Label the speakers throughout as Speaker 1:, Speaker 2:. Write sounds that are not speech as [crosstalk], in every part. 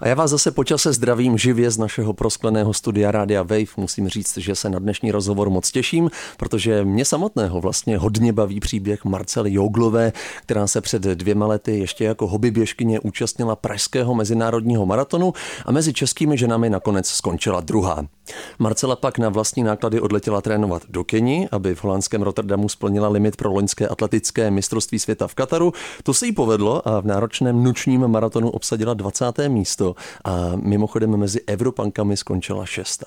Speaker 1: A já vás zase počase zdravím živě z našeho proskleného studia Rádia Wave. Musím říct, že se na dnešní rozhovor moc těším, protože mě samotného vlastně hodně baví příběh Marcely Jouglové, která se před dvěma lety ještě jako hobbyběžkyně účastnila Pražského mezinárodního maratonu a mezi českými ženami nakonec skončila druhá. Marcela pak na vlastní náklady odletěla trénovat do Keni, aby v holandském Rotterdamu splnila limit pro loňské atletické mistrovství světa v Kataru. To se jí povedlo a v náročném nočním maratonu obsadila 20. místo a mimochodem mezi Evropankami skončila šestá.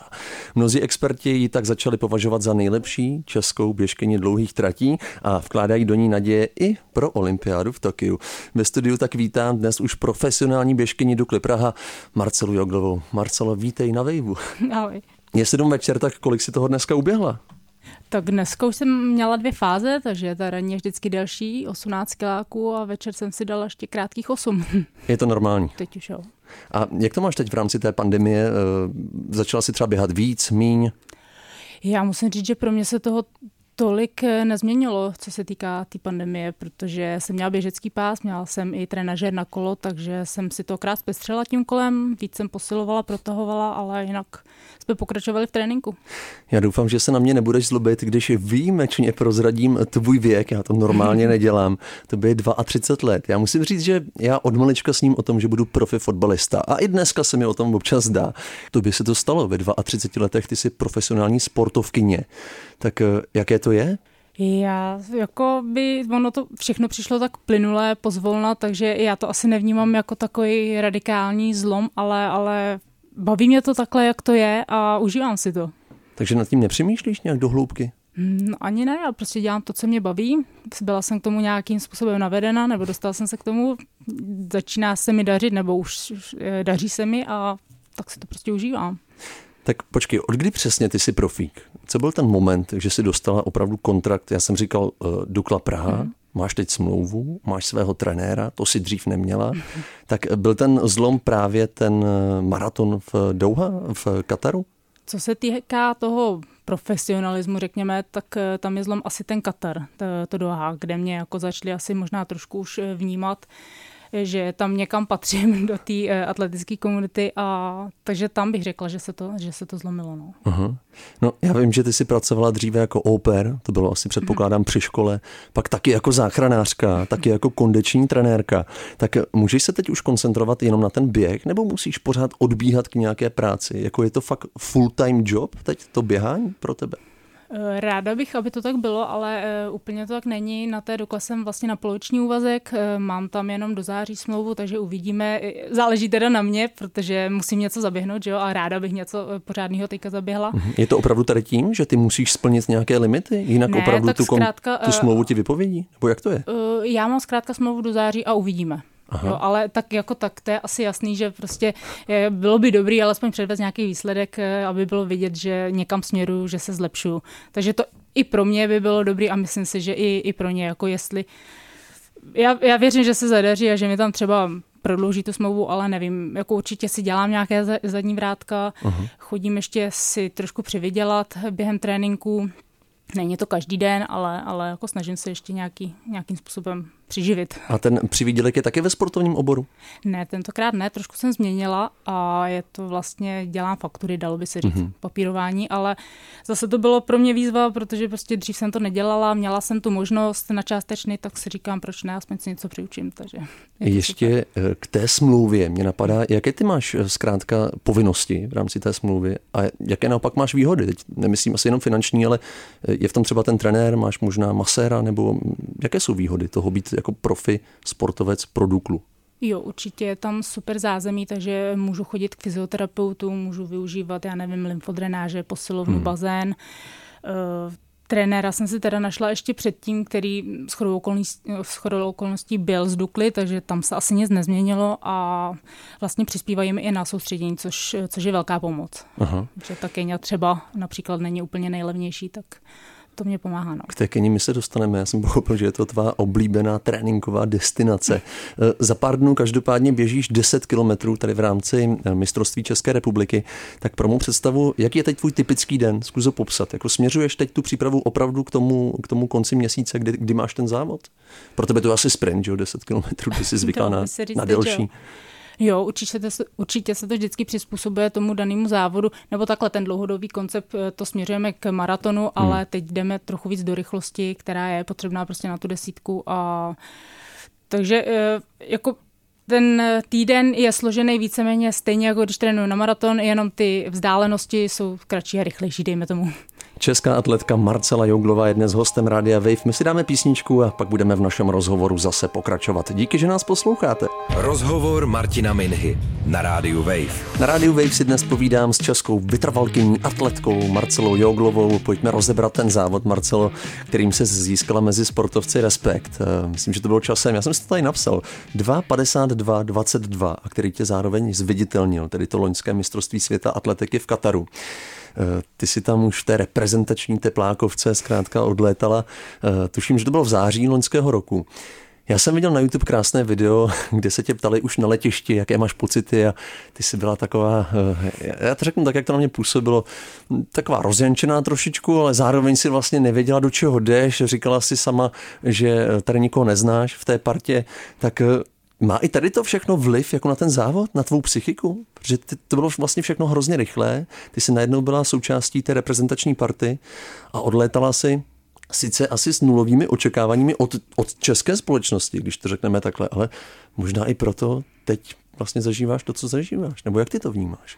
Speaker 1: Mnozí experti ji tak začali považovat za nejlepší českou běžkyni dlouhých tratí a vkládají do ní naděje i pro olympiádu v Tokiu. Ve studiu tak vítám dnes už profesionální běžkyni Dukly Praha Marcelu Joglovou. Marcelo, vítej na Vejvu.
Speaker 2: Ahoj.
Speaker 1: Je sedm večer, tak kolik si toho dneska uběhla?
Speaker 2: Tak dneska už jsem měla dvě fáze, takže ta ranní je vždycky delší, 18 kiláků a večer jsem si dala ještě krátkých 8. [laughs]
Speaker 1: Je to normální?
Speaker 2: Teď už jo.
Speaker 1: A jak to máš teď v rámci té pandemie? Eh, začala si třeba běhat víc, míň?
Speaker 2: Já musím říct, že pro mě se toho tolik eh, nezměnilo, co se týká té tý pandemie, protože jsem měla běžecký pás, měla jsem i trenažer na kolo, takže jsem si to krát zpestřela tím kolem, víc jsem posilovala, protahovala, ale jinak jsme pokračovali v tréninku.
Speaker 1: Já doufám, že se na mě nebudeš zlobit, když výjimečně prozradím tvůj věk, já to normálně [laughs] nedělám, to by 32 let. Já musím říct, že já od malička s ním o tom, že budu profi fotbalista a i dneska se mi o tom občas dá. To by se to stalo ve 32 letech, ty jsi profesionální sportovkyně. Tak eh, jaké to je?
Speaker 2: Já, jako by, ono to všechno přišlo tak plynulé, pozvolna, takže já to asi nevnímám jako takový radikální zlom, ale, ale baví mě to takhle, jak to je a užívám si to.
Speaker 1: Takže nad tím nepřemýšlíš nějak do hloubky?
Speaker 2: No, ani ne, já prostě dělám to, co mě baví. Byla jsem k tomu nějakým způsobem navedena, nebo dostala jsem se k tomu. Začíná se mi dařit, nebo už, už eh, daří se mi a tak si to prostě užívám.
Speaker 1: Tak počkej, od kdy přesně ty jsi profík? Co byl ten moment, že jsi dostala opravdu kontrakt? Já jsem říkal uh, Dukla Praha, mm. máš teď smlouvu, máš svého trenéra, to si dřív neměla. Mm. Tak byl ten zlom právě ten eh, maraton v Douha, v Kataru?
Speaker 2: Co se týká toho profesionalismu, řekněme, tak eh, tam je zlom asi ten Katar, to, to Doha, kde mě jako začali asi možná trošku už vnímat, že tam někam patřím [laughs] do té eh, atletické komunity a takže tam bych řekla, že se to, že se to zlomilo. No.
Speaker 1: Aha. no já vím, že ty jsi pracovala dříve jako oper, to bylo asi předpokládám hmm. při škole, pak taky jako záchranářka, taky jako kondeční trenérka. Tak můžeš se teď už koncentrovat jenom na ten běh, nebo musíš pořád odbíhat k nějaké práci? Jako je to fakt full-time job teď to běhání pro tebe?
Speaker 2: Eh, ráda bych, aby to tak bylo, ale uh, úplně to tak není. Na té dokle jsem vlastně na poloviční úvazek, uh, mám tam jenom do září smlouvu, takže uvidíme. Záleží teda na mě, protože musím něco zaběhnout, že jo, a ráda bych něco pořádného teďka zaběhla.
Speaker 1: Mhm. Je to opravdu tady tím, že ty musíš splnit nějaké limity, jinak ne, opravdu tu, zkrátka, tu smlouvu ti vypovědí? Nebo jak to je?
Speaker 2: Já mám zkrátka smlouvu do září a uvidíme. Jo, ale tak jako tak, to je asi jasný, že prostě je, bylo by dobrý alespoň předvést nějaký výsledek, eh, aby bylo vidět, že někam směru, že se zlepšuju. Takže to i pro mě by bylo dobrý a myslím si, že i, i pro ně, jako jestli... Já, já věřím, že se zadaří a že mi tam třeba prodlouží tu smlouvu, ale nevím, jako určitě si dělám nějaké zadní vrátka, uh-huh. chodím ještě si trošku přivydělat během tréninku, Není to každý den, ale, ale jako snažím se ještě nějaký, nějakým způsobem přiživit.
Speaker 1: A ten přivídělek je taky ve sportovním oboru?
Speaker 2: Ne, tentokrát ne, trošku jsem změnila a je to vlastně, dělám faktury, dalo by se říct, mm-hmm. papírování, ale zase to bylo pro mě výzva, protože prostě dřív jsem to nedělala, měla jsem tu možnost na částečný, tak si říkám, proč ne, aspoň si něco přiučím. Takže
Speaker 1: Ještě super. Eh, k té smlouvě mě napadá, jaké ty máš eh, zkrátka povinnosti v rámci té smlouvy a jaké naopak máš výhody? Teď nemyslím asi jenom finanční, ale eh, je v tom třeba ten trenér, máš možná maséra, nebo jaké jsou výhody toho být jako profi sportovec pro Duklu?
Speaker 2: Jo, určitě je tam super zázemí, takže můžu chodit k fyzioterapeutu, můžu využívat, já nevím, lymfodrenáže, posilovnu, hmm. bazén. Uh, trenéra jsem si teda našla ještě předtím, který s chodou okolností, okolností byl z Dukly, takže tam se asi nic nezměnilo a vlastně přispívají mi i na soustředění, což, což je velká pomoc. Aha. Že ta Kenia třeba například není úplně nejlevnější, tak to mě pomáhá. No.
Speaker 1: K té Keni my se dostaneme. Já jsem pochopil, že je to tvá oblíbená tréninková destinace. Eh, za pár dnů každopádně běžíš 10 kilometrů tady v rámci eh, mistrovství České republiky. Tak pro mou představu, jaký je teď tvůj typický den? Zkus ho popsat. Jako směřuješ teď tu přípravu opravdu k tomu, k tomu konci měsíce, kdy, kdy máš ten závod? Pro tebe to je asi sprint, že jo, 10 kilometrů, ty jsi [laughs] zvyklá na, na delší. Jo.
Speaker 2: Jo, určitě, určitě se to vždycky přizpůsobuje tomu danému závodu, nebo takhle ten dlouhodobý koncept, eh, to směřujeme k maratonu, hmm. ale teď jdeme trochu víc do rychlosti, která je potřebná prostě na tu desítku a takže eh, jako ten týden je složený víceméně stejně, jako když trénuju na maraton, jenom ty vzdálenosti jsou kratší a rychlejší, dejme tomu.
Speaker 1: Česká atletka Marcela Jouglová je dnes hostem Rádia Wave. My si dáme písničku a pak budeme v našem rozhovoru zase pokračovat. Díky, že nás posloucháte.
Speaker 3: Rozhovor Martina Minhy na Rádiu Wave.
Speaker 1: Na Rádiu Wave si dnes povídám s českou vytrvalkyní atletkou Marcelou Jouglovou. Pojďme rozebrat ten závod, Marcelo, kterým se získala mezi sportovci respekt. Eh, myslím, že to bylo časem, já jsem si to tady napsal, 2.52.22, a který tě zároveň zviditelnil, tedy to loňské mistrovství světa atletiky v Kataru. Eh, ty si tam už v té reprezentační teplákovce zkrátka odlétala. Eh, tuším, že to bylo v září loňského roku. Já jsem viděl na YouTube krásné video, [laughs] kde se tě ptali už na letišti, jaké máš pocity a ty jsi byla taková, eh, já to řeknu tak, jak to na mě působilo, taková rozjančená trošičku, ale zároveň si vlastně nevěděla, do čeho jdeš, říkala si sama, že tady nikoho neznáš v té partě, tak má i tady to všechno vliv jako na ten závod, na tvou psychiku? Protože ty, to bylo vlastně všechno hrozně rychlé. Ty jsi najednou byla součástí té reprezentační party a odlétala si sice asi s nulovými očekáváními od, od české společnosti, když to řekneme takhle, ale možná i proto teď vlastně zažíváš to, co zažíváš. Nebo jak ty to vnímáš?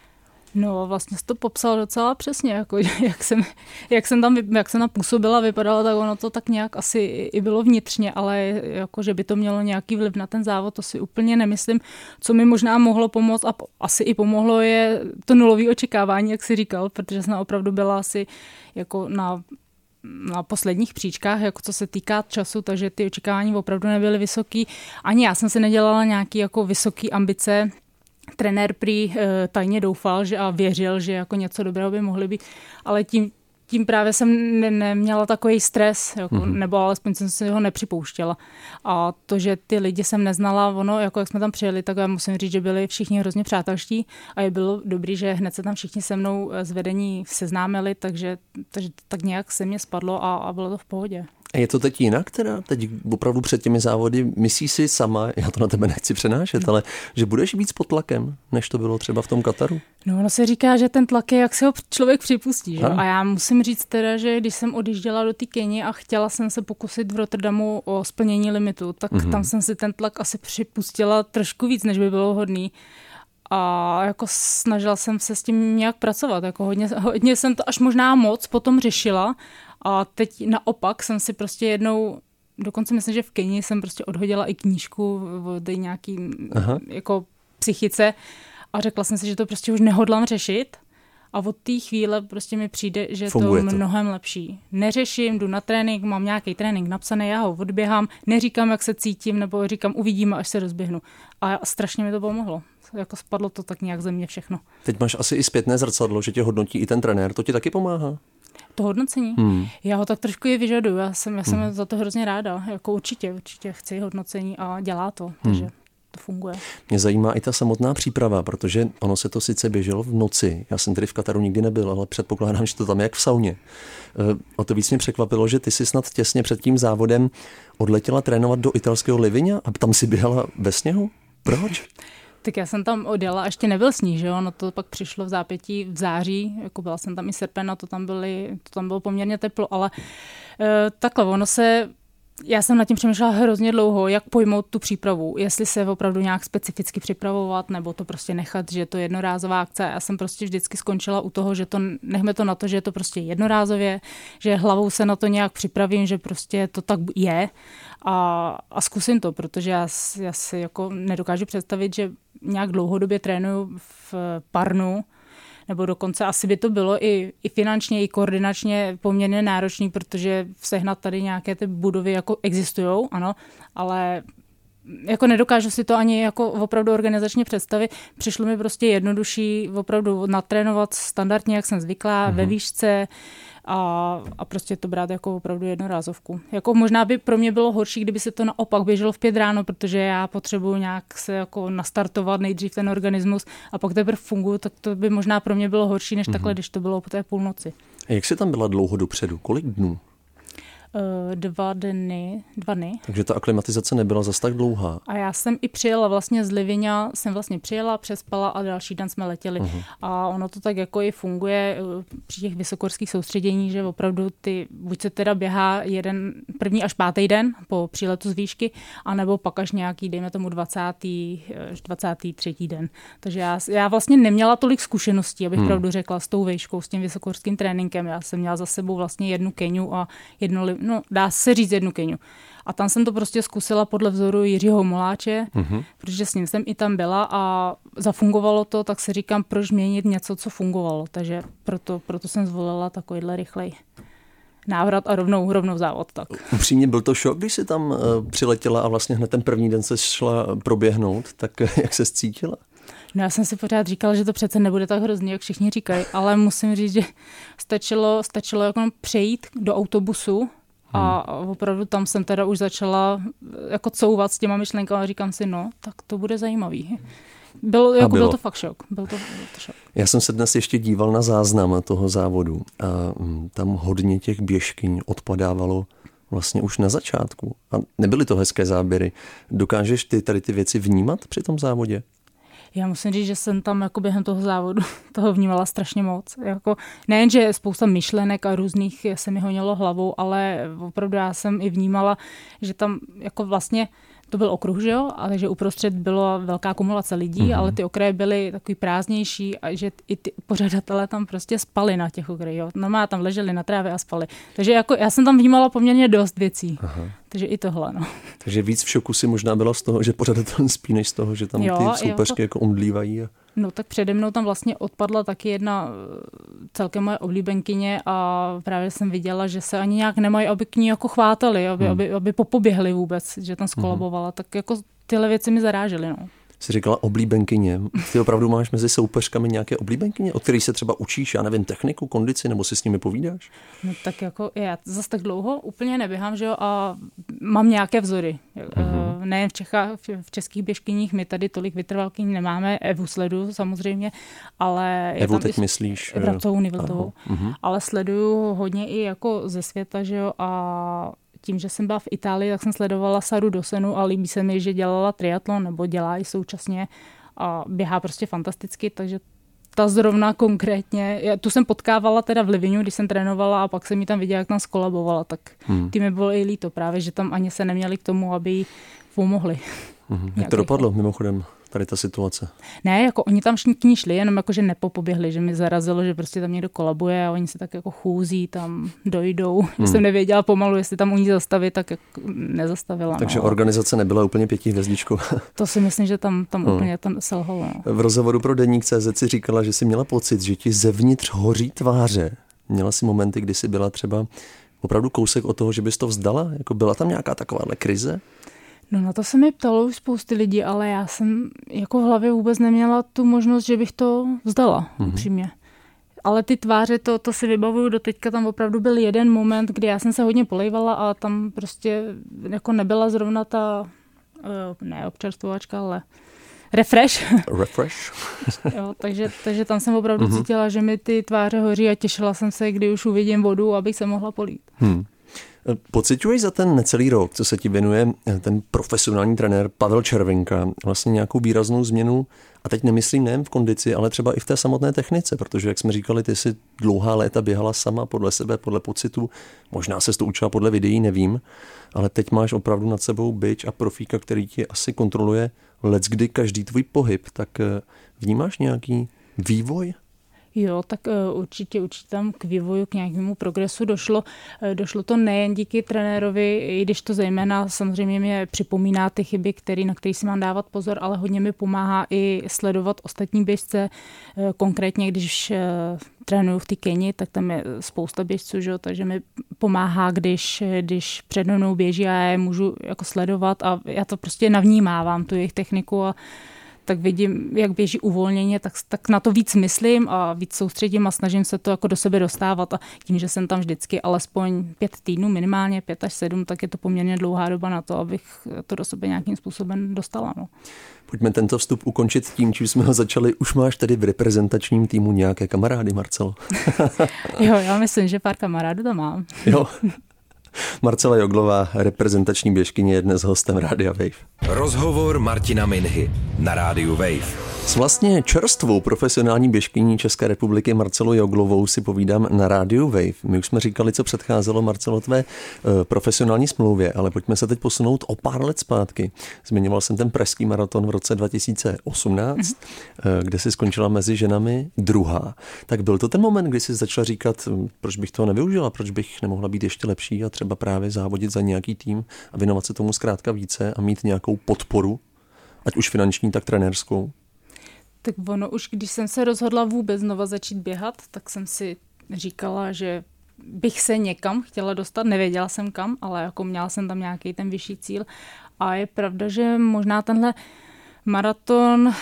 Speaker 2: No, vlastně jsi to popsal docela přesně, jako, jak, jsem, jak, jsem tam, jak jsem tam působila, vypadala, tak ono to tak nějak asi i bylo vnitřně, ale jako, že by to mělo nějaký vliv na ten závod, to si úplně nemyslím. Co mi možná mohlo pomoct a asi i pomohlo je to nulové očekávání, jak si říkal, protože jsem opravdu byla asi jako na na posledních příčkách, jako co se týká času, takže ty očekávání opravdu nebyly vysoký. Ani já jsem se nedělala nějaký jako vysoký ambice, trenér prý e, tajně doufal že a věřil, že jako něco dobrého by mohly být, ale tím, tím právě jsem ne, neměla takový stres, jako, mm-hmm. nebo alespoň jsem si ho nepřipouštěla. A to, že ty lidi jsem neznala, ono, jako jak jsme tam přijeli, tak já musím říct, že byli všichni hrozně přátelští a je bylo dobrý, že hned se tam všichni se mnou z vedení seznámili, takže, takže tak nějak se mě spadlo a, a bylo to v pohodě.
Speaker 1: Je to teď jinak teda? Teď opravdu před těmi závody myslíš si sama, já to na tebe nechci přenášet, ale že budeš víc pod tlakem, než to bylo třeba v tom Kataru?
Speaker 2: No, ono se říká, že ten tlak je, jak se ho člověk připustí. Že? A já musím říct teda, že když jsem odjížděla do té Keni a chtěla jsem se pokusit v Rotterdamu o splnění limitu, tak mm-hmm. tam jsem si ten tlak asi připustila trošku víc, než by bylo hodný a jako snažila jsem se s tím nějak pracovat. Jako hodně, hodně jsem to až možná moc potom řešila a teď naopak jsem si prostě jednou, dokonce myslím, že v Keni jsem prostě odhodila i knížku o nějaký Aha. jako psychice a řekla jsem si, že to prostě už nehodlám řešit. A od té chvíle prostě mi přijde, že Funguje to je mnohem lepší. Neřeším, jdu na trénink, mám nějaký trénink napsaný, já ho odběhám, neříkám, jak se cítím, nebo říkám, uvidíme, až se rozběhnu. A strašně mi to pomohlo. Jako spadlo to tak nějak ze mě všechno.
Speaker 1: Teď máš asi i zpětné zrcadlo, že tě hodnotí i ten trenér, to ti taky pomáhá?
Speaker 2: To hodnocení? Hmm. Já ho tak trošku je vyžaduju, já jsem, já jsem hmm. za to hrozně ráda, jako určitě, určitě chci hodnocení a dělá to, takže hmm. to funguje.
Speaker 1: Mě zajímá i ta samotná příprava, protože ono se to sice běželo v noci, já jsem tedy v Kataru nikdy nebyl, ale předpokládám, že to tam je jak v sauně. E, o to víc mě překvapilo, že ty si snad těsně před tím závodem odletěla trénovat do italského Livinia a tam si běhala ve sněhu? Proč? [laughs]
Speaker 2: Tak já jsem tam odjela, a ještě nebyl sníh, že jo, no to pak přišlo v zápětí v září, jako byla jsem tam i srpen a to tam, byly, to tam bylo poměrně teplo, ale e, takhle, ono se já jsem nad tím přemýšlela hrozně dlouho, jak pojmout tu přípravu, jestli se opravdu nějak specificky připravovat, nebo to prostě nechat, že je to jednorázová akce. Já jsem prostě vždycky skončila u toho, že to nechme to na to, že je to prostě jednorázově, že hlavou se na to nějak připravím, že prostě to tak je a, a zkusím to, protože já, já si jako nedokážu představit, že nějak dlouhodobě trénuju v parnu, nebo dokonce asi by to bylo i, i finančně, i koordinačně poměrně náročný, protože sehnat tady nějaké ty budovy jako existují, ano, ale jako nedokážu si to ani jako opravdu organizačně představit. Přišlo mi prostě jednodušší opravdu natrénovat standardně, jak jsem zvyklá, mm-hmm. ve výšce, a, a prostě to brát jako opravdu jednorázovku. Jako možná by pro mě bylo horší, kdyby se to naopak běželo v pět ráno, protože já potřebuji nějak se jako nastartovat nejdřív ten organismus a pak teprve funguji, tak to by možná pro mě bylo horší, než mm-hmm. takhle, když to bylo po té půlnoci.
Speaker 1: A jak jsi tam byla dlouho dopředu? Kolik dnů?
Speaker 2: Eh, dva dny, dva dny.
Speaker 1: Takže ta aklimatizace nebyla zas tak dlouhá.
Speaker 2: A já jsem i přijela vlastně z Livinia, jsem vlastně přijela, přespala a další den jsme letěli. Uh-huh. A ono to tak jako i funguje eh, při těch vysokorských soustředění, že opravdu ty, buď se teda běhá jeden, první až pátý den po příletu z výšky, anebo pak až nějaký, dejme tomu 20. 23. den. Takže já, já vlastně neměla tolik zkušeností, abych hmm. pravdu řekla, s tou výškou, s tím vysokorským tréninkem. Já jsem měla za sebou vlastně jednu Keniu a jedno no dá se říct jednu keňu. A tam jsem to prostě zkusila podle vzoru Jiřího Moláče, mm-hmm. protože s ním jsem i tam byla a zafungovalo to, tak se říkám, proč měnit něco, co fungovalo. Takže proto, proto jsem zvolila takovýhle rychlej návrat a rovnou, rovnou závod. Tak.
Speaker 1: Upřímně byl to šok, když jsi tam uh, přiletěla a vlastně hned ten první den se šla proběhnout, tak jak se cítila?
Speaker 2: No já jsem si pořád říkal, že to přece nebude tak hrozný, jak všichni říkají, ale musím říct, že stačilo, stačilo jako přejít do autobusu a hmm. opravdu tam jsem teda už začala jako couvat s těma myšlenkami a říkám si, no, tak to bude zajímavý. Byl, jako byl to fakt šok. Byl to, byl to šok.
Speaker 1: Já jsem se dnes ještě díval na záznam toho závodu a mm, tam hodně těch běžkyň odpadávalo vlastně už na začátku. A nebyly to hezké záběry. Dokážeš ty tady ty věci vnímat při tom závodě?
Speaker 2: Já musím říct, že jsem tam jako během toho závodu [laughs] toho vnímala strašně moc. Jako, nejen, že spousta myšlenek a různých se mi honilo hlavou, ale opravdu já jsem i vnímala, že tam jako vlastně to byl okruh, že jo? A takže uprostřed byla velká kumulace lidí, mm-hmm. ale ty okraje byly takový prázdnější a že i ty pořadatelé tam prostě spali na těch okrajích. No má tam leželi na trávě a spali. Takže jako já jsem tam vnímala poměrně dost věcí. Aha. Takže i tohle, no.
Speaker 1: Takže víc v šoku si možná byla z toho, že pořadatel [laughs] spí, než z toho, že tam jo, ty soupeřky jo, to... jako omdlívají. A...
Speaker 2: No tak přede mnou tam vlastně odpadla taky jedna eh, celkem moje oblíbenkyně a právě jsem viděla, že se ani nějak nemají, aby k ní jako chvátali, aby, hmm. aby, aby popoběhli vůbec, že tam skolabovala. Hmm. Tak jako tyhle věci mi zarážely. No
Speaker 1: jsi říkala oblíbenkyně. Ty opravdu máš mezi soupeřkami nějaké oblíbenkyně, o kterých se třeba učíš, já nevím, techniku, kondici, nebo si s nimi povídáš?
Speaker 2: No tak jako já zase tak dlouho úplně neběhám, že jo, a mám nějaké vzory. Mm-hmm. Ne v Čechách, v českých běžkyních my tady tolik vytrvalkyní nemáme, Evu sleduju samozřejmě, ale...
Speaker 1: Evu teď myslíš?
Speaker 2: Vracovou, Niviltovou. Mm-hmm. Ale sleduju hodně i jako ze světa, že jo, a tím, že jsem byla v Itálii, tak jsem sledovala Saru Dosenu a líbí se mi, že dělala triatlon nebo dělá i současně a běhá prostě fantasticky, takže ta zrovna konkrétně, já tu jsem potkávala teda v Livinu, když jsem trénovala a pak jsem mi tam viděla, jak tam skolabovala, tak hmm. ty mi bylo i líto právě, že tam ani se neměli k tomu, aby jí pomohli.
Speaker 1: Hmm. [laughs] Jak to dopadlo mimochodem? Tady ta situace?
Speaker 2: Ne, jako oni tam k ní šli, jenom jako, že nepopoběhli, že mi zarazilo, že prostě tam někdo kolabuje a oni se tak jako chůzí, tam dojdou. [laughs] Hmm. Jsem nevěděla pomalu, jestli tam u ní zastavit, tak jako nezastavila.
Speaker 1: Takže
Speaker 2: no.
Speaker 1: organizace nebyla úplně pětí hvězdičkou. [laughs]
Speaker 2: to si myslím, že tam, tam hmm. úplně tam selhalo. No.
Speaker 1: V rozhovoru pro Deník CZ si říkala, že jsi měla pocit, že ti zevnitř hoří tváře. Měla si momenty, kdy jsi byla třeba opravdu kousek od toho, že bys to vzdala? Jako byla tam nějaká takováhle krize?
Speaker 2: No na to se mi ptalo už spousty lidí, ale já jsem jako v hlavě vůbec neměla tu možnost, že bych to vzdala, mm-hmm. upřímně. Ale ty tváře, to, to si vybavuju do teďka, tam opravdu byl jeden moment, kdy já jsem se hodně polejvala a tam prostě jako nebyla zrovna ta, eh, ne občerstvovačka, ale refresh.
Speaker 1: Refresh. [laughs]
Speaker 2: jo, takže, takže tam jsem opravdu mm-hmm. cítila, že mi ty tváře hoří a těšila jsem se, kdy už uvidím vodu, abych se mohla polít. Hmm.
Speaker 1: Pociťuješ za ten necelý rok, co se ti věnuje eh, ten profesionální trenér Pavel Červinka, vlastně nějakou výraznou změnu, a teď nemyslím nejen v kondici, ale třeba i v té samotné technice, protože, jak jsme říkali, ty si dlouhá léta běhala sama podle sebe, podle pocitu, možná se to učila podle videí, nevím, ale teď máš opravdu nad sebou byč a profíka, který ti asi kontroluje kdy každý tvůj pohyb, tak eh, vnímáš nějaký vývoj?
Speaker 2: Jo, tak uh, určitě, určitě tam k vývoju, k nějakému progresu došlo. Uh, došlo to nejen díky trenérovi, i když to zejména samozřejmě mě připomíná ty chyby, který, na které si mám dávat pozor, ale hodně mi pomáhá i sledovat ostatní běžce. Uh, konkrétně, když trénuju v té Keni, tak tam je spousta běžců, že? takže mi pomáhá, když, když před mnou běží a já je můžu jako sledovat a já to prostě navnímávám, tu jejich techniku a tak vidím, jak běží uvolněně, tak, tak na to víc myslím a víc soustředím a snažím se to jako do sebe dostávat a tím, že jsem tam vždycky alespoň pět týdnů, minimálně pět až sedm, tak je to poměrně dlouhá doba na to, abych to do sebe nějakým způsobem dostala. No.
Speaker 1: Pojďme tento vstup ukončit tím, čím jsme ho začali. Už máš tedy v reprezentačním týmu nějaké kamarády, Marcelo? [laughs]
Speaker 2: jo, já myslím, že pár kamarádů tam mám.
Speaker 1: jo, [laughs] Marcela Joglová, reprezentační běžkyně, je dnes hostem Rádia Wave.
Speaker 3: Rozhovor Martina Minhy na Rádiu Wave.
Speaker 1: S vlastně čerstvou profesionální běžkyní České republiky Marcelou Joglovou si povídám na rádiu Wave. My už jsme říkali, co předcházelo Marcelo tvé uh, profesionální smlouvě, ale pojďme se teď posunout o pár let zpátky. Zmiňoval jsem ten pražský maraton v roce 2018, mm-hmm. uh, kde si skončila mezi ženami druhá. Tak byl to ten moment, kdy jsi začala říkat, hm, proč bych toho nevyužila, proč bych nemohla být ještě lepší a třeba právě závodit za nějaký tým a věnovat se tomu zkrátka více a mít nějakou podporu, ať už finanční, tak trenérskou?
Speaker 2: Tak ono už, když jsem se rozhodla vůbec znova začít běhat, tak jsem si říkala, že bych se někam chtěla dostat, nevěděla jsem kam, ale jako měla jsem tam nějaký ten vyšší cíl. A je pravda, že možná tenhle maraton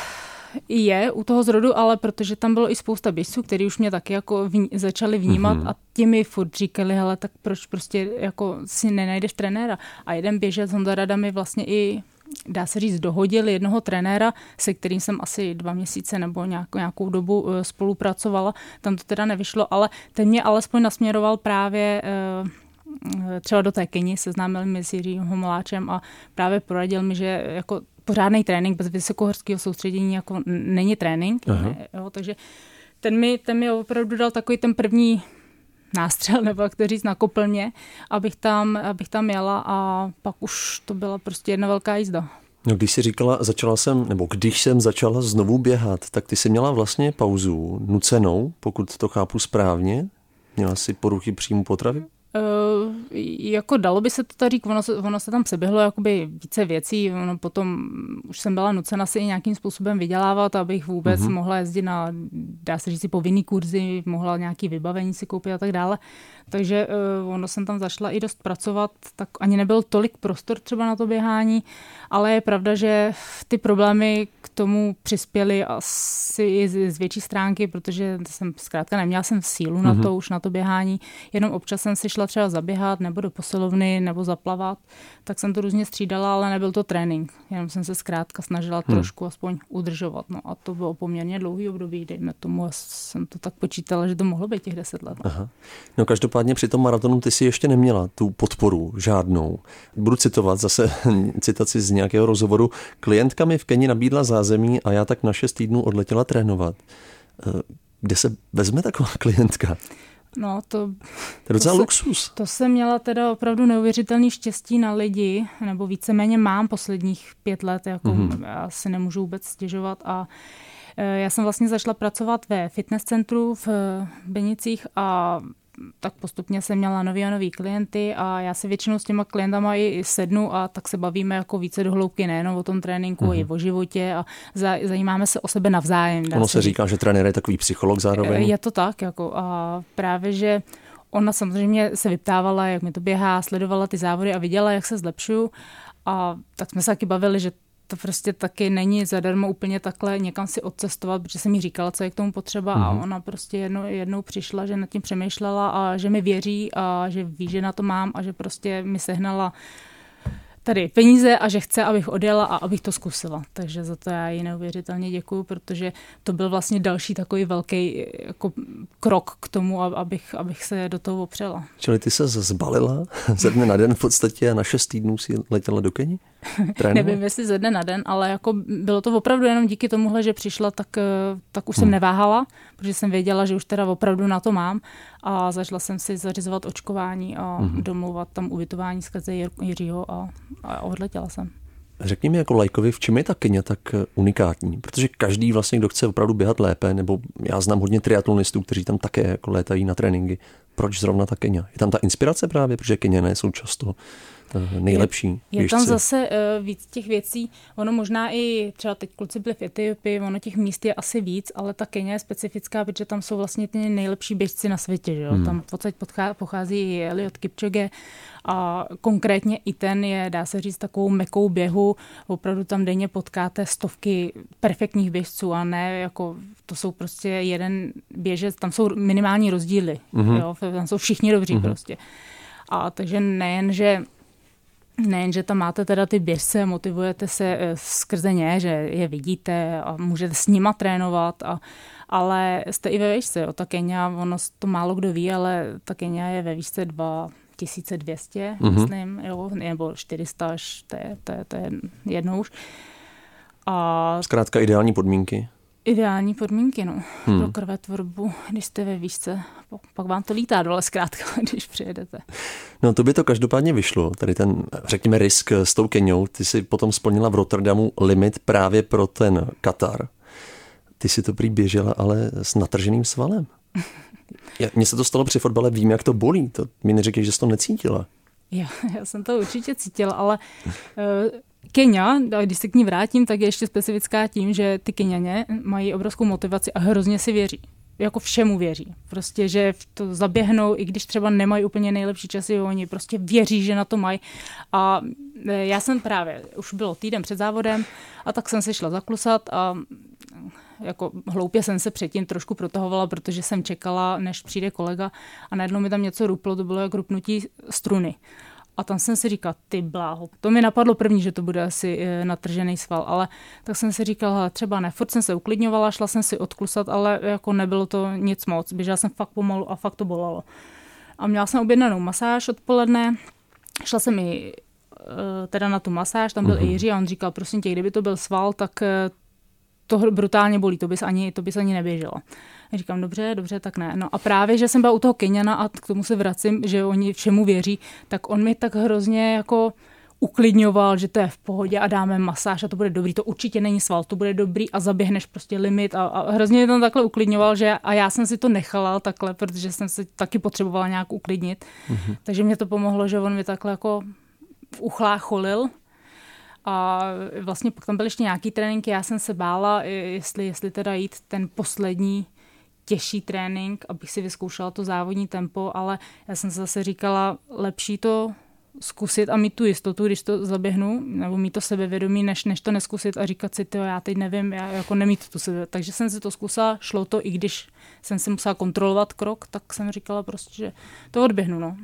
Speaker 2: je u toho zrodu, ale protože tam bylo i spousta běžců, který už mě taky jako vní, začali vnímat mm-hmm. a ti mi furt říkali, hele, tak proč prostě jako si nenajdeš trenéra. A jeden běžec Honza Rada mi vlastně i dá se říct, dohodil jednoho trenéra, se kterým jsem asi dva měsíce nebo nějakou, nějakou dobu eh, spolupracovala. Tam to teda nevyšlo, ale ten mě alespoň nasměroval právě eh, třeba do té Keni, seznámil mi s Jiřím Homoláčem a právě poradil mi, že jako pořádný trénink bez vysokohorského soustředění jako není trénink. Ne, jo, takže ten mi, ten mi opravdu dal takový ten první nástřel, nebo jak to říct, nakopl mě, abych tam, abych tam jela a pak už to byla prostě jedna velká jízda.
Speaker 1: No, když jsi říkala, začala jsem, nebo když jsem začala znovu běhat, tak ty jsi měla vlastně pauzu nucenou, pokud to chápu správně. Měla jsi poruchy příjmu potravy?
Speaker 2: Uh, jako dalo by se to tady říct, ono se, ono se tam seběhlo jakoby více věcí, ono potom už jsem byla nucena si i nějakým způsobem vydělávat, abych vůbec uh-huh. mohla jezdit na, dá se říct, povinný kurzy, mohla nějaký vybavení si koupit a tak dále. Takže uh, ono jsem tam zašla i dost pracovat, tak ani nebyl tolik prostor třeba na to běhání, ale je pravda, že ty problémy k tomu přispěly asi i z, z větší stránky, protože jsem zkrátka neměla jsem sílu na to, už na to běhání, jenom občas jsem si šla třeba zaběhat nebo do posilovny nebo zaplavat, tak jsem to různě střídala, ale nebyl to trénink. Jenom jsem se zkrátka snažila hmm. trošku aspoň udržovat. No a to bylo poměrně dlouhý období, dejme tomu, jsem to tak počítala, že to mohlo být těch deset let.
Speaker 1: Aha. No každopádně při tom maratonu ty si ještě neměla tu podporu žádnou. Budu citovat zase [laughs] citaci z nějakého rozhovoru. Klientka mi v Keni nabídla zázemí a já tak na šest týdnů odletěla trénovat. Eh, kde se vezme taková [laughs] klientka?
Speaker 2: No, to,
Speaker 1: to je docela to luxus.
Speaker 2: Se, to jsem měla teda opravdu neuvěřitelný štěstí na lidi, nebo víceméně mám posledních pět let, jako mm-hmm. já si nemůžu vůbec stěžovat a e, já jsem vlastně začala pracovat ve fitness centru v Benicích a tak postupně jsem měla nový a nový klienty a já se většinou s těma klientama i sednu a tak se bavíme jako více do hloubky nejenom o tom tréninku, mm-hmm. i o životě a zajímáme se o sebe navzájem.
Speaker 1: Ono se říká, že trenér je takový psycholog zároveň.
Speaker 2: Je to tak, jako a právě, že ona samozřejmě se vyptávala, jak mi to běhá, sledovala ty závody a viděla, jak se zlepšuju. A tak jsme se taky bavili, že to prostě taky není zadarmo úplně takhle někam si odcestovat, protože jsem jí říkala, co je k tomu potřeba mm-hmm. a mhm. ona prostě jednou, jednou přišla, že nad tím přemýšlela a že mi věří a že ví, že na to mám a že prostě mi sehnala tady peníze a že chce, abych odjela a abych to zkusila. Takže za to já jí neuvěřitelně děkuju, protože to byl vlastně další takový velký jako krok k tomu, abych, abych se do toho opřela.
Speaker 1: Čili ty se zbalila ze dne na den v podstatě a na šest týdnů si letěla do Keni? [laughs]
Speaker 2: Nevím, jestli ze dne na den, ale jako bylo to opravdu jenom díky tomuhle, že přišla, tak, eh, tak už hmm. jsem neváhala, protože jsem věděla, že už teda opravdu na to mám a začala jsem si zařizovat očkování a hmm. domluvat tam ubytování skrze Jiřího a, a odletěla jsem.
Speaker 1: Řekni mi jako lajkovi, v čem je ta Kenia tak unikátní? Protože každý vlastně, kdo chce opravdu běhat lépe, nebo já znám hodně triatlonistů, kteří tam také jako létají na tréninky. Proč zrovna ta Kenia? Je tam ta inspirace právě, protože Keniané jsou často Eh, nejlepší.
Speaker 2: Je, je tam zase uh, víc těch věcí, ono možná i třeba teď kluci byli v Etiopii, ono těch míst je asi víc, ale ta Kenia je specifická, protože tam jsou vlastně ty nejlepší běžci na světě. Že jo? Hmm. Tam v podstatě pochází i Eliot Kipchoge a konkrétně i ten je, dá se říct, takovou mekou běhu. Opravdu tam denně potkáte stovky perfektních běžců a ne jako to jsou prostě jeden běžec, tam jsou minimální rozdíly. Hmm. Jo? Tam jsou všichni dobří hmm. prostě. A takže nejen, že Nejen, že tam máte teda ty běžce, motivujete se eh, skrze ně, že je vidíte a můžete s nima trénovat, a, ale jste i ve výšce. Jo. Ta Kenia, ono to málo kdo ví, ale ta Kenia je ve výšce 2200, mm-hmm. myslím, jo, nebo 400 až, to je, to je, to je jednou už.
Speaker 1: A... Zkrátka ideální podmínky.
Speaker 2: Ideální podmínky no, hmm. pro krvetvorbu, když jste ve výšce. Pak vám to lítá dole zkrátka, [laughs] když přijedete.
Speaker 1: No to by to každopádně vyšlo. Tady ten, řekněme, risk s tou Keniou. Ty si potom splnila v Rotterdamu limit právě pro ten Katar. Ty si to prý běžela, ale s natrženým svalem. [laughs] Mně se to stalo při fotbale, vím, jak to bolí. To mi neříkej, že jsi to necítila.
Speaker 2: Já, já jsem to určitě cítila, ale [laughs] Kenia, když se k ní vrátím, tak je ještě specifická tím, že ty Kenianě mají obrovskou motivaci a hrozně si věří. Jako všemu věří. Prostě, že to zaběhnou, i když třeba nemají úplně nejlepší časy, oni prostě věří, že na to mají. A e, já jsem právě, už bylo týden před závodem, a tak jsem se šla zaklusat a jako hloupě jsem se předtím trošku protahovala, protože jsem čekala, než přijde kolega a najednou mi tam něco ruplo, to bylo jak rupnutí struny. A tam jsem si říkal, ty bláho. To mi napadlo první, že to bude asi e, natržený sval, ale tak jsem si říkal, třeba ne, furt jsem se uklidňovala, šla jsem si odklusat, ale jako nebylo to nic moc. Běžela jsem fakt pomalu a fakt to bolelo. A měla jsem objednanou masáž odpoledne, šla jsem i e, teda na tu masáž, tam byl mm-hmm. Jiří a on říkal, prosím tě, kdyby to byl sval, tak e, to brutálně bolí, to bys ani, to bys ani neběžela. Říkám, dobře, dobře, tak ne. No a právě, že jsem byla u toho Keniana a k tomu se vracím, že oni všemu věří, tak on mi tak hrozně jako uklidňoval, že to je v pohodě a dáme masáž a to bude dobrý, to určitě není sval, to bude dobrý a zaběhneš prostě limit a, a hrozně mě tam takhle uklidňoval, že a já jsem si to nechala takhle, protože jsem se taky potřebovala nějak uklidnit, mm-hmm. takže mě to pomohlo, že on mi takhle jako v uchlách cholil a vlastně pak tam byly ještě nějaký tréninky, já jsem se bála, jestli, jestli teda jít ten poslední těžší trénink, abych si vyzkoušela to závodní tempo, ale já jsem se zase říkala, lepší to zkusit a mít tu jistotu, když to zaběhnu, nebo mít to sebevědomí, než, než to neskusit a říkat si, to já teď nevím, já jako nemít tu sebe. Takže jsem si to zkusila, šlo to, i když jsem si musela kontrolovat krok, tak jsem říkala prostě, že to odběhnu. No.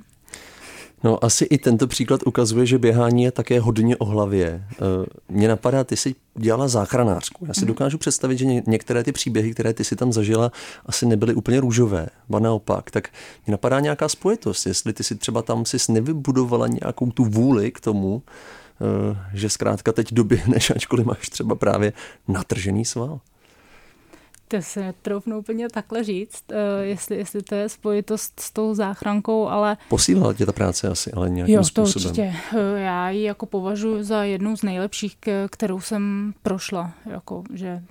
Speaker 1: No asi i tento příklad ukazuje, že běhání je také hodně o hlavě. Eh, mně napadá, ty jsi dělala záchranářku. Já si mhm. dokážu představit, že některé ty příběhy, které ty si tam zažila, asi nebyly úplně růžové, ba naopak. Tak mě napadá nějaká spojitost, jestli ty si třeba tam si nevybudovala nějakou tu vůli k tomu, eh, že zkrátka teď doběhneš, ačkoliv máš třeba právě natržený sval.
Speaker 2: To se netroufnu úplně takhle říct, uh, jestli, jestli to je spojitost s tou záchrankou, ale...
Speaker 1: Posílala tě ta práce asi, ale nějakým
Speaker 2: jo,
Speaker 1: způsobem.
Speaker 2: Jo, to určitě. Uh, já ji jako považuji za jednu z nejlepších, kterou jsem prošla. Jako, že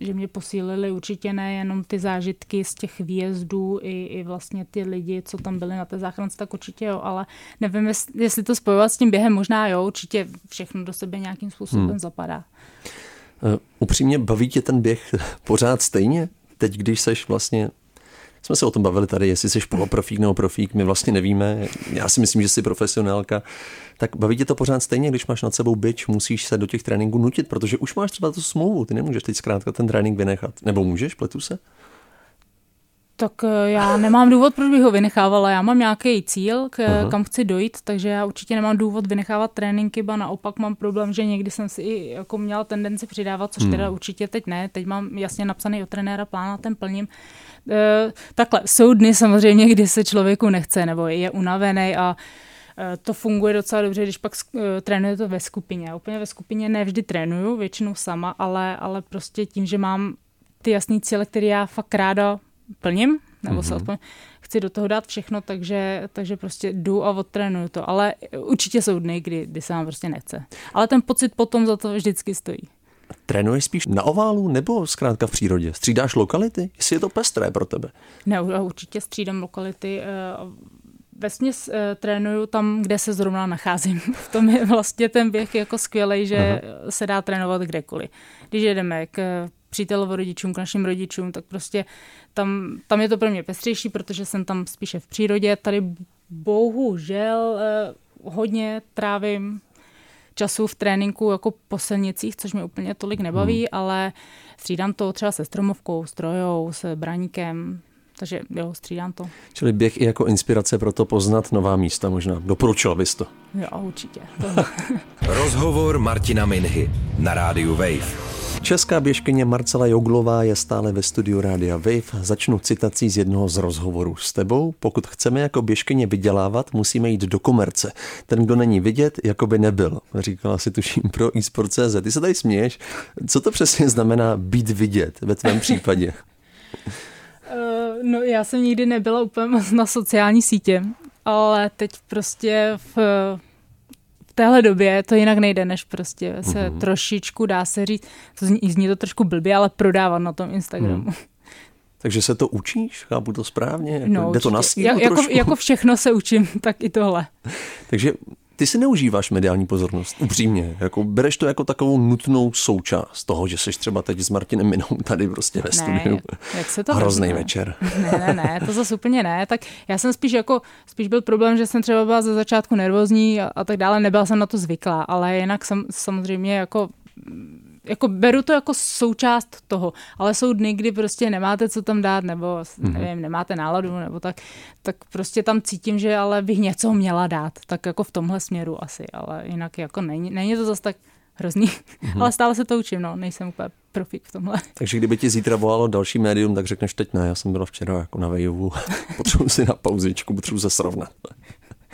Speaker 2: že mě posílili určitě nejenom ty zážitky z těch výjezdů, i, i vlastně ty lidi, co tam byli na té záchrance, tak určitě jo, ale nevím, jestli to spojovat s tím během, možná jo, určitě všechno do sebe nějakým způsobem hmm. zapadá.
Speaker 1: Uh, upřímně baví tě ten běh [laughs] pořád stejně? Teď, když seš vlastně jsme se o tom bavili tady, jestli jsi poloprofík nebo profík, my vlastně nevíme. Já si myslím, že jsi profesionálka. Tak baví tě to pořád stejně, když máš nad sebou byč, musíš se do těch tréninků nutit, protože už máš třeba tu smlouvu, ty nemůžeš teď zkrátka ten trénink vynechat. Nebo můžeš, pletu se?
Speaker 2: Tak eh, já nemám důvod, proč bych ho vynechávala. Já mám nějaký cíl, k, kam chci dojít, takže já určitě nemám důvod vynechávat tréninky, ba naopak mám problém, že někdy jsem si i jako měla tendenci přidávat, což hmm. teda určitě teď ne. Teď mám jasně napsaný od trenéra plán a ten plním. E, takhle, jsou dny samozřejmě, kdy se člověku nechce nebo je unavený a to funguje docela dobře, když pak trénuje to ve skupině. Já úplně ve skupině nevždy trénuju, většinou sama, ale, ale prostě tím, že mám ty jasný cíle, které já fakt ráda plním, nebo mm-hmm. se mhm. aspoň chci do toho dát všechno, takže, takže prostě jdu a odtrénuju to. Ale určitě jsou dny, kdy, kdy se vám prostě nechce. Ale ten pocit potom za to vždycky stojí.
Speaker 1: Trénuješ spíš na oválu nebo zkrátka v přírodě? Střídáš lokality? Jestli je to pestré pro tebe?
Speaker 2: Ne, určitě střídám lokality. Eh, vesměs uh, trénuju tam, kde se zrovna nacházím. [laughs] V tom je vlastně ten běh jako skvělý, že Aha. se dá trénovat kdekoliv. Když jedeme k přítelovo rodičům, k našim rodičům, tak prostě tam, tam je to pro mě pestřejší, protože jsem tam spíše v přírodě. Tady bohužel uh, hodně trávím času v tréninku jako po silnicích, což mě úplně tolik nebaví, hmm. ale střídám to třeba se stromovkou, strojou, s braníkem, takže jo, střídám to.
Speaker 1: Čili běh i jako inspirace pro to poznat nová místa možná. Doporučila bys to?
Speaker 2: Jo, určitě.
Speaker 3: To... [laughs] [laughs] Rozhovor Martina Minhy na rádiu Wave.
Speaker 1: Česká běžkyně Marcela Joglová je stále ve studiu Rádia Wave. Začnu citací z jednoho z rozhovorů s tebou. Pokud chceme jako běžkyně vydělávat, musíme jít do komerce. Ten, kdo není vidět, jako by nebyl. Říkala si tuším pro eSport.cz. Ty se tady směješ. Co to přesně znamená být vidět ve tvém případě?
Speaker 2: Uh, [laughs] no já jsem nikdy nebyla úplně na sociální sítě, ale teď prostě v, v téhle době to jinak nejde, než prostě se mm-hmm. trošičku, dá se říct, to zní, zní to trošku blbě, ale prodávat na tom Instagramu. Mm.
Speaker 1: Takže se to učíš? Chápu to správně? Jako, no, jde to na
Speaker 2: jako, jako všechno se učím, [laughs] tak i tohle.
Speaker 1: Takže ty si neužíváš mediální pozornost, upřímně. Jako bereš to jako takovou nutnou součást toho, že jsi třeba teď s Martinem Minou tady prostě ve ne, studiu.
Speaker 2: Jak se to
Speaker 1: Hrozný vezme? večer. [laughs]
Speaker 2: Ne, ne, ne, to zase úplně ne. Tak já jsem spíš jako, spíš byl problém, že jsem třeba byla ze začátku nervózní a, a tak dále, nebyla jsem na to zvyklá, ale jinak jsem samozřejmě jako jako beru to jako součást toho, ale jsou dny, kdy prostě nemáte co tam dát, nebo mm-hmm. nevím, nemáte náladu, nebo tak, tak prostě tam cítím, že ale bych něco měla dát, tak jako v tomhle směru asi, ale jinak jako není, není to zase tak hrozný, mm-hmm. ale stále se to učím, no, nejsem úplně profik v tomhle.
Speaker 1: Takže kdyby ti zítra volalo další médium, tak řekneš teď ne, já jsem byla včera jako na Vejovu, [laughs] potřebuji si na pauzičku, potřebuji se srovnat.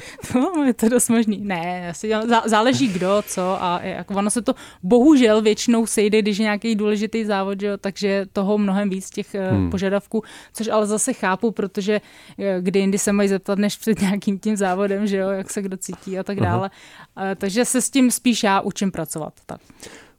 Speaker 1: [laughs]
Speaker 2: No, je to dost možný. Ne, asi záleží kdo, co a jako ono se to bohužel většinou sejde, když je nějaký důležitý závod, jo, takže toho mnohem víc těch eh, hmm. požadavků, což ale zase chápu, protože eh, kdy jindy se mají zeptat, než před nějakým tím závodem, že jo, jak se kdo cítí a tak dále. Aha. Takže se s tím spíš já učím pracovat. Tak.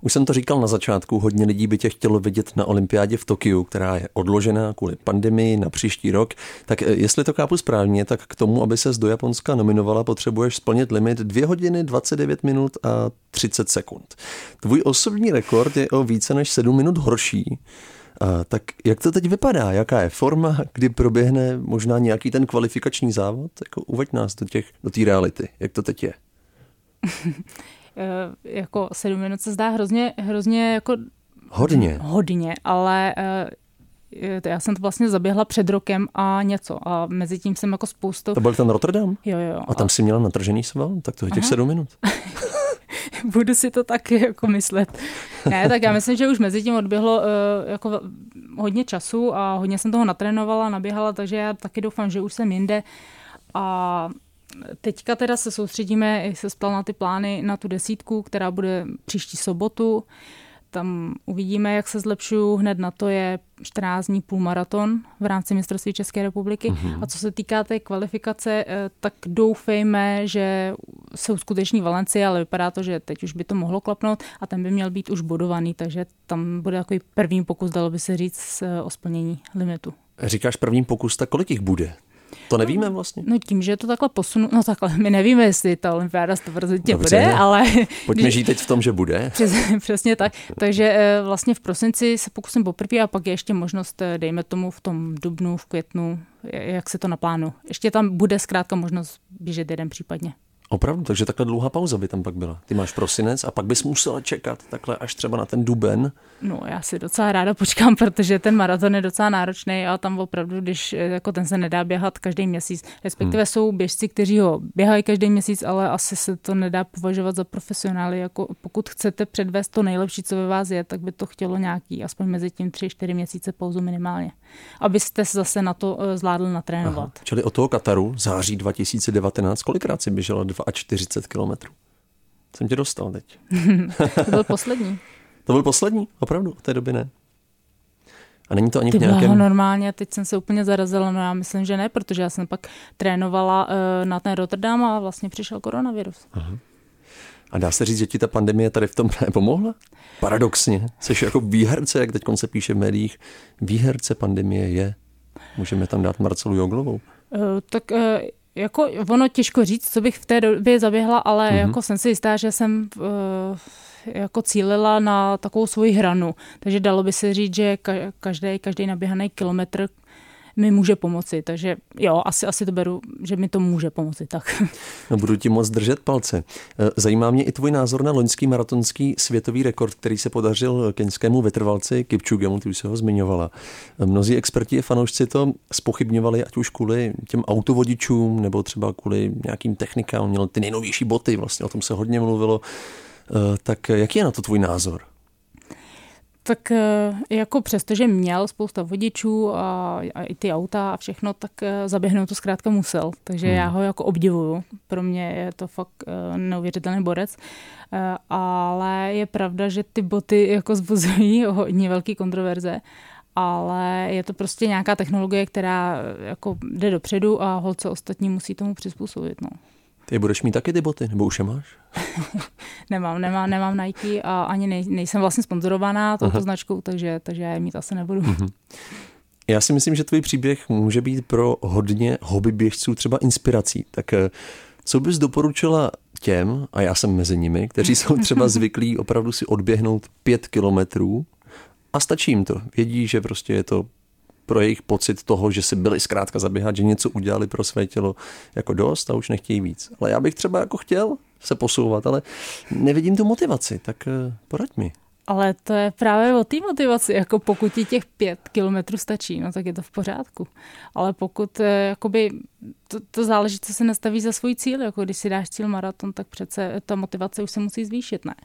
Speaker 1: Už jsem to říkal na začátku, hodně lidí by tě chtělo vidět na olympiádě v Tokiu, která je odložená kvůli pandemii na příští rok. Tak eh, jestli to chápu správně, tak k tomu, aby ses do Japonska nominovala, potřebuješ splnit limit 2 hodiny 29 minut a 30 sekund. Tvůj osobní rekord je o více než 7 minut horší. A tak jak to teď vypadá? Jaká je forma? Kdy proběhne možná nějaký ten kvalifikační závod? Jako uveď nás do těch, do té reality. Jak to teď je? [laughs]
Speaker 2: Eh, jako sedm minut se zdá hrozně, hrozně jako
Speaker 1: Hodně.
Speaker 2: Hodně, ale eh, já jsem to vlastně zaběhla před rokem a něco. A mezi tím jsem jako spoustu...
Speaker 1: To byl ten Rotterdam?
Speaker 2: Jo, jo.
Speaker 1: A tam a... si měla natržený sval? Tak to je těch Aha. sedm minut. [laughs]
Speaker 2: Budu si to taky jako myslet. Ne, tak já myslím, že už mezi tím odběhlo uh, jako hodně času a hodně jsem toho natrénovala, naběhala, takže já taky doufám, že už jsem jinde. A Teďka teda se soustředíme, jak se spal na ty plány, na tu desítku, která bude příští sobotu. Tam uvidíme, jak se zlepšuju. Hned na to je 14 dní půlmaraton v rámci mistrovství České republiky. Mm-hmm. A co se týká té kvalifikace, eh, tak doufejme, že se uskuteční Valencie, ale vypadá to, že teď už by to mohlo klapnout a ten by měl být už bodovaný, takže tam bude takový první pokus, dalo by se říct, eh, o splnění limitu.
Speaker 1: Říkáš první pokus, tak kolik jich bude? To nevíme vlastně.
Speaker 2: No tím, že je to takhle posunu, no takhle, my nevíme, jestli ta olympiáda 100% bude, ale...
Speaker 1: Pojďme žít teď v tom, že bude. [laughs]
Speaker 2: Přes, přesně tak. Takže eh, vlastně v prosinci se pokusím poprvé a pak je ještě možnost, eh, dejme tomu v tom dubnu, v květnu, jak se to naplánu. Ještě tam bude zkrátka možnost běžet jeden případně.
Speaker 1: Opravdu, takže takhle dlouhá pauza by tam pak byla. Ty máš prosinec a pak bys musela čekat takhle až třeba na ten duben.
Speaker 2: No já si docela ráda počkám, protože ten maraton je docela náročný a tam opravdu, když jako ten se nedá běhat každý měsíc, respektive hmm. jsou běžci, kteří ho běhají každý měsíc, ale asi se to nedá považovat za profesionály. Jako pokud chcete předvést to nejlepší, co ve vás je, tak by to chtělo nějaký, aspoň mezi tím 3-4 měsíce pauzu minimálně, abyste se zase na to eh, zvládli natrénovat. Aha.
Speaker 1: Čili od toho Kataru září 2019, kolikrát si běžela 42 kilometrů. Jsem tě dostal teď. [laughs]
Speaker 2: to byl poslední. [laughs]
Speaker 1: to byl poslední, opravdu, v té doby ne. A není to ani
Speaker 2: Ty
Speaker 1: v nějakém...
Speaker 2: normálně, teď jsem se úplně zarazila, no já myslím, že ne, protože já jsem pak trénovala uh, na ten Rotterdam a vlastně přišel koronavirus. Aha.
Speaker 1: A dá se říct, že ti ta pandemie tady v tom [laughs] nepomohla? Paradoxně. Jsi jako výherce, jak teď se píše v médiích, výherce pandemie je. Můžeme tam dát Marcelu Joglovou.
Speaker 2: Uh, tak uh, jako ono těžko říct, co bych v té době zaběhla, ale mm-hmm. jako jsem si jistá, že jsem uh, jako cílila na takovou svoji hranu. Takže dalo by se říct, že každý, každý naběhaný kilometr mi může pomoci. Takže jo, asi, asi to beru, že mi to může pomoci. Tak. [laughs]
Speaker 1: No, budu ti moc držet palce. Eh, zajímá mě i tvůj názor na loňský maratonský světový rekord, který se podařil keňskému vytrvalci Kipčugemu, ty už se ho zmiňovala. Eh, mnozí experti a fanoušci to spochybňovali, ať už kvůli těm autovodičům, nebo třeba kvůli nějakým technikám. Měl ty nejnovější boty, vlastně o tom se hodně mluvilo. Eh, tak jaký je na to tvůj názor?
Speaker 2: Tak eh, jako přesto, že měl spousta vodičů a, a i ty auta a všechno, tak eh, zaběhnout to zkrátka musel. Takže hmm. já ho jako obdivuju. Pro mě je to fakt neuvěřitelný borec. Ale je pravda, že ty boty jako zbuzují [laughs] hodně velký kontroverze ale je to prostě nějaká technologie, která jako jde dopředu a holce ostatní musí tomu přizpůsobit. No.
Speaker 1: Ty budeš mít taky ty boty, nebo už je máš? [laughs]
Speaker 2: nemám, nemám, nemám Nike a ani nej, nejsem vlastně sponzorovaná touto Aha. značkou, takže, takže já je mít asi nebudu. Mhm.
Speaker 1: Já si myslím, že tvůj příběh může být pro hodně hobby běžců třeba inspirací. Tak eh, co bys doporučila těm, a já jsem mezi nimi, kteří jsou třeba [laughs] zvyklí opravdu si odběhnout pět kilometrů a stačí jim to. Vědí, že prostě je to pro jejich pocit toho, že si byli zkrátka zaběhat, že něco udělali pro své tělo jako dost a už nechtějí víc. Ale já bych třeba jako chtěl se posouvat, ale nevidím tu motivaci, tak eh, poraď mi.
Speaker 2: Ale to je právě o té motivaci, jako pokud ti těch pět kilometrů stačí, no tak je to v pořádku. Ale pokud, eh, jakoby, to, to záleží, co se nastaví za svůj cíl, jako když si dáš cíl maraton, tak přece ta motivace už se musí zvýšit, ne?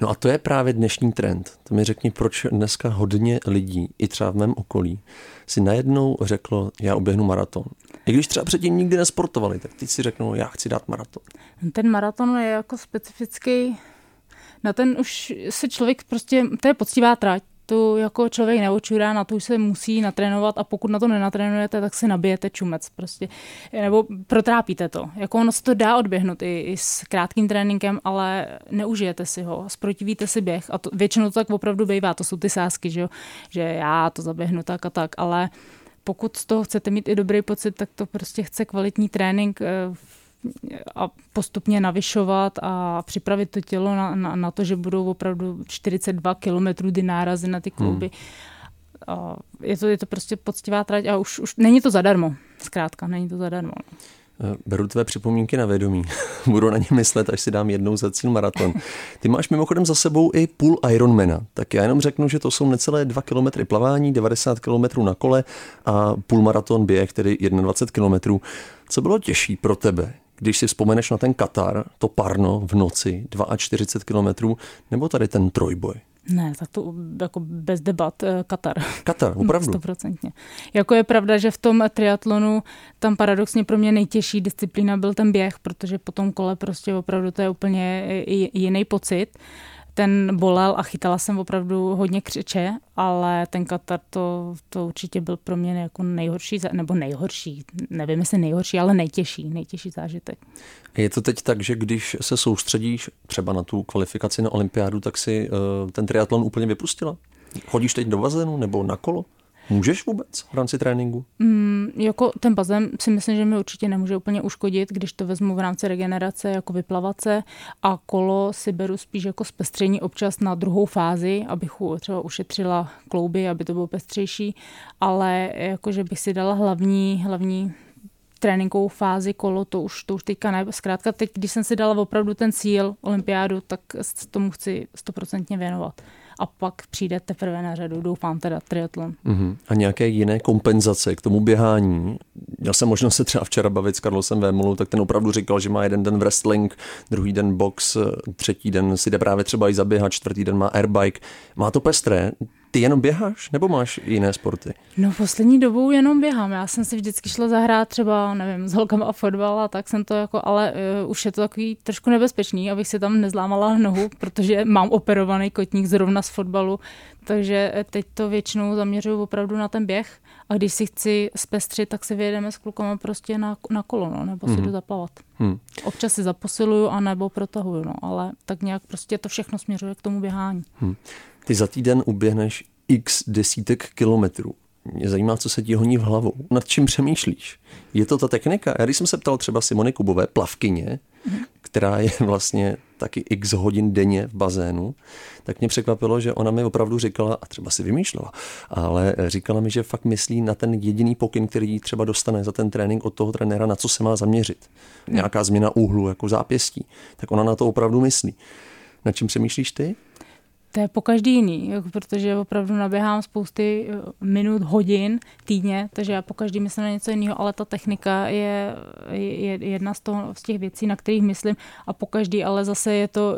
Speaker 1: No a to je právě dnešní trend. To mi řekni, proč dneska hodně lidí, i třeba v mém okolí, si najednou řeklo, já oběhnu maraton. I když třeba předtím nikdy nesportovali, tak teď si řeknou, já chci dát maraton.
Speaker 2: Ten maraton je jako specifický na ten už se člověk prostě, to je poctivá trať, to jako člověk neočurá, na to už se musí natrénovat a pokud na to nenatrénujete, tak si nabijete čumec prostě. Nebo protrápíte to. Jako ono se to dá odběhnout i, i s krátkým tréninkem, ale neužijete si ho, sprotivíte si běh a to, většinou to tak opravdu bývá, to jsou ty sásky, že, jo? že já to zaběhnu tak a tak, ale pokud z toho chcete mít i dobrý pocit, tak to prostě chce kvalitní trénink v eh, a postupně navyšovat a připravit to tělo na, na, na to, že budou opravdu 42 kilometrů ty nárazy na ty kluby. Hmm. A je, to, je to prostě poctivá trať a už, už není to zadarmo. Zkrátka, není to zadarmo.
Speaker 1: Eh, beru tvé připomínky na vědomí. [laughs] Budu na ně myslet, až si dám jednou za cíl maraton. Ty máš mimochodem za sebou i půl Ironmana. Tak já jenom řeknu, že to jsou necelé 2 km plavání, 90 km na kole a půl maraton běh, tedy 21 km. Co bylo těžší pro tebe? Když si vzpomeneš na ten Katar, to parno v noci, 42 km, nebo tady ten trojboj?
Speaker 2: Ne, tak to jako bez debat eh, Katar.
Speaker 1: Katar, [laughs] opravdu?
Speaker 2: Stoprocentně. Jako je pravda, že v tom triatlonu tam paradoxně pro mě nejtěžší disciplína byl ten běh, protože po tom kole prostě opravdu to je úplně jiný pocit ten bolel a chytala jsem opravdu hodně křiče, ale ten Katar to, to určitě byl pro mě jako nejhorší, nebo nejhorší, nevím jestli nejhorší, ale nejtěžší, nejtěžší zážitek.
Speaker 1: Je to teď tak, že když se soustředíš třeba na tu kvalifikaci na olympiádu, tak si uh, ten triatlon úplně vypustila? Chodíš teď do bazénu nebo na kolo? Můžeš vůbec v rámci tréninku?
Speaker 2: Mm, jako ten bazén si myslím, že mi určitě nemůže úplně uškodit, když to vezmu v rámci regenerace jako vyplavace a kolo si beru spíš jako zpestření občas na druhou fázi, abych třeba ušetřila klouby, aby to bylo pestřejší, ale jakože bych si dala hlavní, hlavní tréninkovou fázi kolo, to už, to už teďka ne. Zkrátka teď, když jsem si dala opravdu ten cíl olympiádu, tak tomu chci stoprocentně věnovat a pak přijde teprve na řadu, doufám teda, triatlon.
Speaker 1: Uh-huh. A nějaké jiné kompenzace k tomu běhání? Já jsem možná se třeba včera bavit s Karlosem Vémolou, tak ten opravdu říkal, že má jeden den wrestling, druhý den box, třetí den si jde právě třeba i zaběhat, čtvrtý den má airbike. Má to pestré. Ty jenom běháš nebo máš jiné sporty?
Speaker 2: No poslední dobou jenom běhám. Já jsem si vždycky šla zahrát třeba, nevím, s holkama a fotbal a tak jsem to jako, ale uh, už je to takový trošku nebezpečný, abych si tam nezlámala nohu, protože mám operovaný kotník zrovna z fotbalu, takže teď to většinou zaměřuju opravdu na ten běh a když si chci zpestřit, tak se vyjedeme s klukama prostě na, na kolo, no, nebo si mm. jdu zaplavat. Hmm. Občas si zaposiluju a nebo protahuju, no, ale tak nějak prostě to všechno směřuje k tomu běhání. Hmm.
Speaker 1: Ty za týden uběhneš x desítek kilometrů. Mě zajímá, co se ti honí v hlavou. Nad čím přemýšlíš? Je to ta technika? Já když jsem se ptal třeba Simony Kubové, plavkyně, která je vlastně taky x hodin denně v bazénu, tak mě překvapilo, že ona mi opravdu říkala, a třeba si vymýšlela, ale říkala mi, že fakt myslí na ten jediný pokyn, který třeba dostane za ten trénink od toho trenéra, na co se má zaměřit. Nějaká změna úhlu, jako zápěstí. Tak ona na to opravdu myslí. Na čím přemýšlíš ty?
Speaker 2: To je po každý jiný, jako protože opravdu naběhám spousty eh, minut, hodin týdně, takže já po každý myslím na něco jiného, ale ta technika je, je jedna z, toho, z těch věcí, na kterých myslím. A po každý, ale zase je to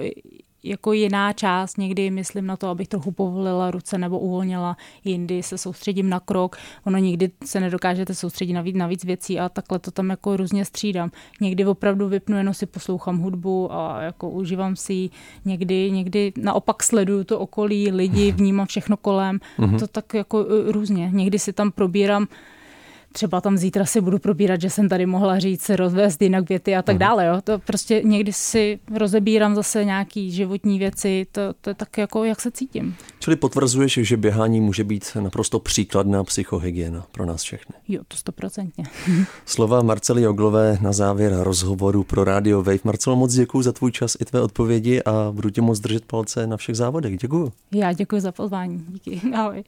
Speaker 2: jako jiná část. Někdy myslím na to, abych trochu povolila ruce nebo uvolnila, jindy se soustředím na krok. Ono nikdy se nedokážete soustředit na víc, na víc věcí a takhle to tam jako různě střídám. Někdy opravdu vypnu, jenom si poslouchám hudbu a jako užívám si ji. Někdy, někdy naopak sleduju to okolí, lidi, vnímám všechno kolem. Mm-hmm. To tak jako e, různě. Někdy si tam probírám třeba tam zítra si budu probírat, že jsem tady mohla říct, se rozvést jinak věty a tak mhm. dále. Jo. To prostě někdy si rozebírám zase nějaký životní věci, to, to je tak jako, jak se cítím.
Speaker 1: Čili potvrzuješ, že běhání může být naprosto příkladná psychohygiena pro nás všechny.
Speaker 2: Jo, to stoprocentně. [laughs]
Speaker 1: Slova Marcely Joglové na závěr rozhovoru pro Radio Wave. Marcelo, moc děkuji za tvůj čas i tvé odpovědi a budu tě moc držet palce na všech závodech. Děkuji.
Speaker 2: Já děkuji za pozvání. Díky. Ahoj.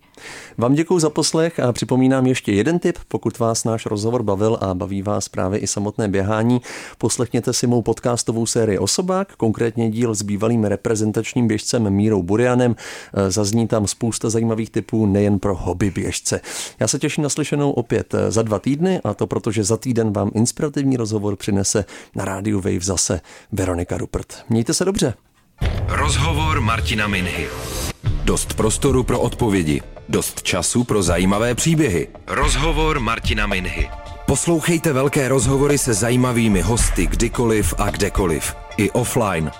Speaker 1: Vám děkuji za poslech a připomínám ještě jeden tip, pokud vás náš rozhovor bavil a baví vás právě i samotné běhání, poslechněte si mou podcastovou sérii Osobák, konkrétně díl s bývalým reprezentačním běžcem Mírou Burianem. E, zazní tam spousta zajímavých typů nejen pro hobby běžce. Já se těším na slyšenou opět e, za dva týdny a to proto, že za týden vám inspirativní rozhovor přinese na rádiu Wave zase Veronika Rupert. Mějte se dobře.
Speaker 3: Rozhovor Martina Minhy. Dost prostoru pro odpovědi. Dost času pro zajímavé příběhy. Rozhovor Martina Minhy. Poslouchejte velké rozhovory se zajímavými hosty kdykoliv a kdekoliv. I offline.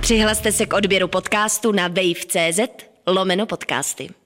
Speaker 4: Přihlaste se k odběru podcastu na wave.cz lomeno podcasty.